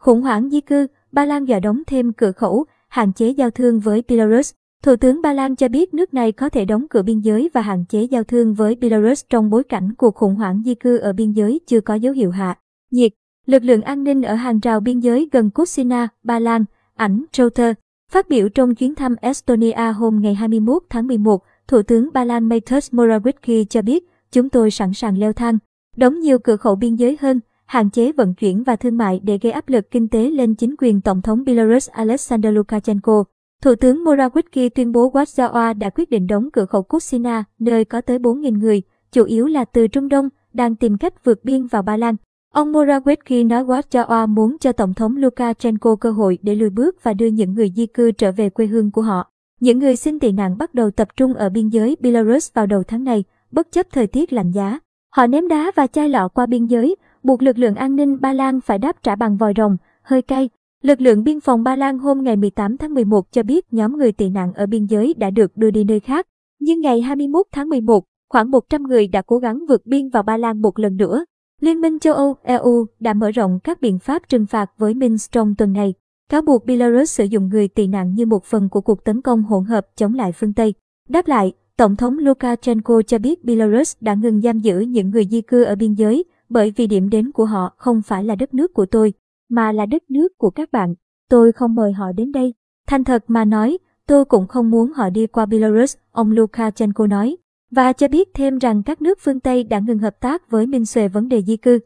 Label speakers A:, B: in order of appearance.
A: Khủng hoảng di cư, Ba Lan dọa đóng thêm cửa khẩu, hạn chế giao thương với Belarus. Thủ tướng Ba Lan cho biết nước này có thể đóng cửa biên giới và hạn chế giao thương với Belarus trong bối cảnh cuộc khủng hoảng di cư ở biên giới chưa có dấu hiệu hạ. Nhiệt, lực lượng an ninh ở hàng rào biên giới gần Kusina, Ba Lan, ảnh Reuters. Phát biểu trong chuyến thăm Estonia hôm ngày 21 tháng 11, Thủ tướng Ba Lan Mateusz Morawiecki cho biết, chúng tôi sẵn sàng leo thang, đóng nhiều cửa khẩu biên giới hơn, hạn chế vận chuyển và thương mại để gây áp lực kinh tế lên chính quyền Tổng thống Belarus Alexander Lukashenko. Thủ tướng Morawiecki tuyên bố Warsaw đã quyết định đóng cửa khẩu Kusina, nơi có tới 4.000 người, chủ yếu là từ Trung Đông, đang tìm cách vượt biên vào Ba Lan. Ông Morawiecki nói Warsaw muốn cho Tổng thống Lukashenko cơ hội để lùi bước và đưa những người di cư trở về quê hương của họ. Những người xin tị nạn bắt đầu tập trung ở biên giới Belarus vào đầu tháng này, bất chấp thời tiết lạnh giá. Họ ném đá và chai lọ qua biên giới, buộc lực lượng an ninh Ba Lan phải đáp trả bằng vòi rồng, hơi cay. Lực lượng biên phòng Ba Lan hôm ngày 18 tháng 11 cho biết nhóm người tị nạn ở biên giới đã được đưa đi nơi khác. Nhưng ngày 21 tháng 11, khoảng 100 người đã cố gắng vượt biên vào Ba Lan một lần nữa. Liên minh châu Âu EU đã mở rộng các biện pháp trừng phạt với Minsk trong tuần này, cáo buộc Belarus sử dụng người tị nạn như một phần của cuộc tấn công hỗn hợp chống lại phương Tây. Đáp lại, Tổng thống Lukashenko cho biết Belarus đã ngừng giam giữ những người di cư ở biên giới, bởi vì điểm đến của họ không phải là đất nước của tôi, mà là đất nước của các bạn. Tôi không mời họ đến đây. Thành thật mà nói, tôi cũng không muốn họ đi qua Belarus, ông Lukashenko nói. Và cho biết thêm rằng các nước phương Tây đã ngừng hợp tác với minh về vấn đề di cư.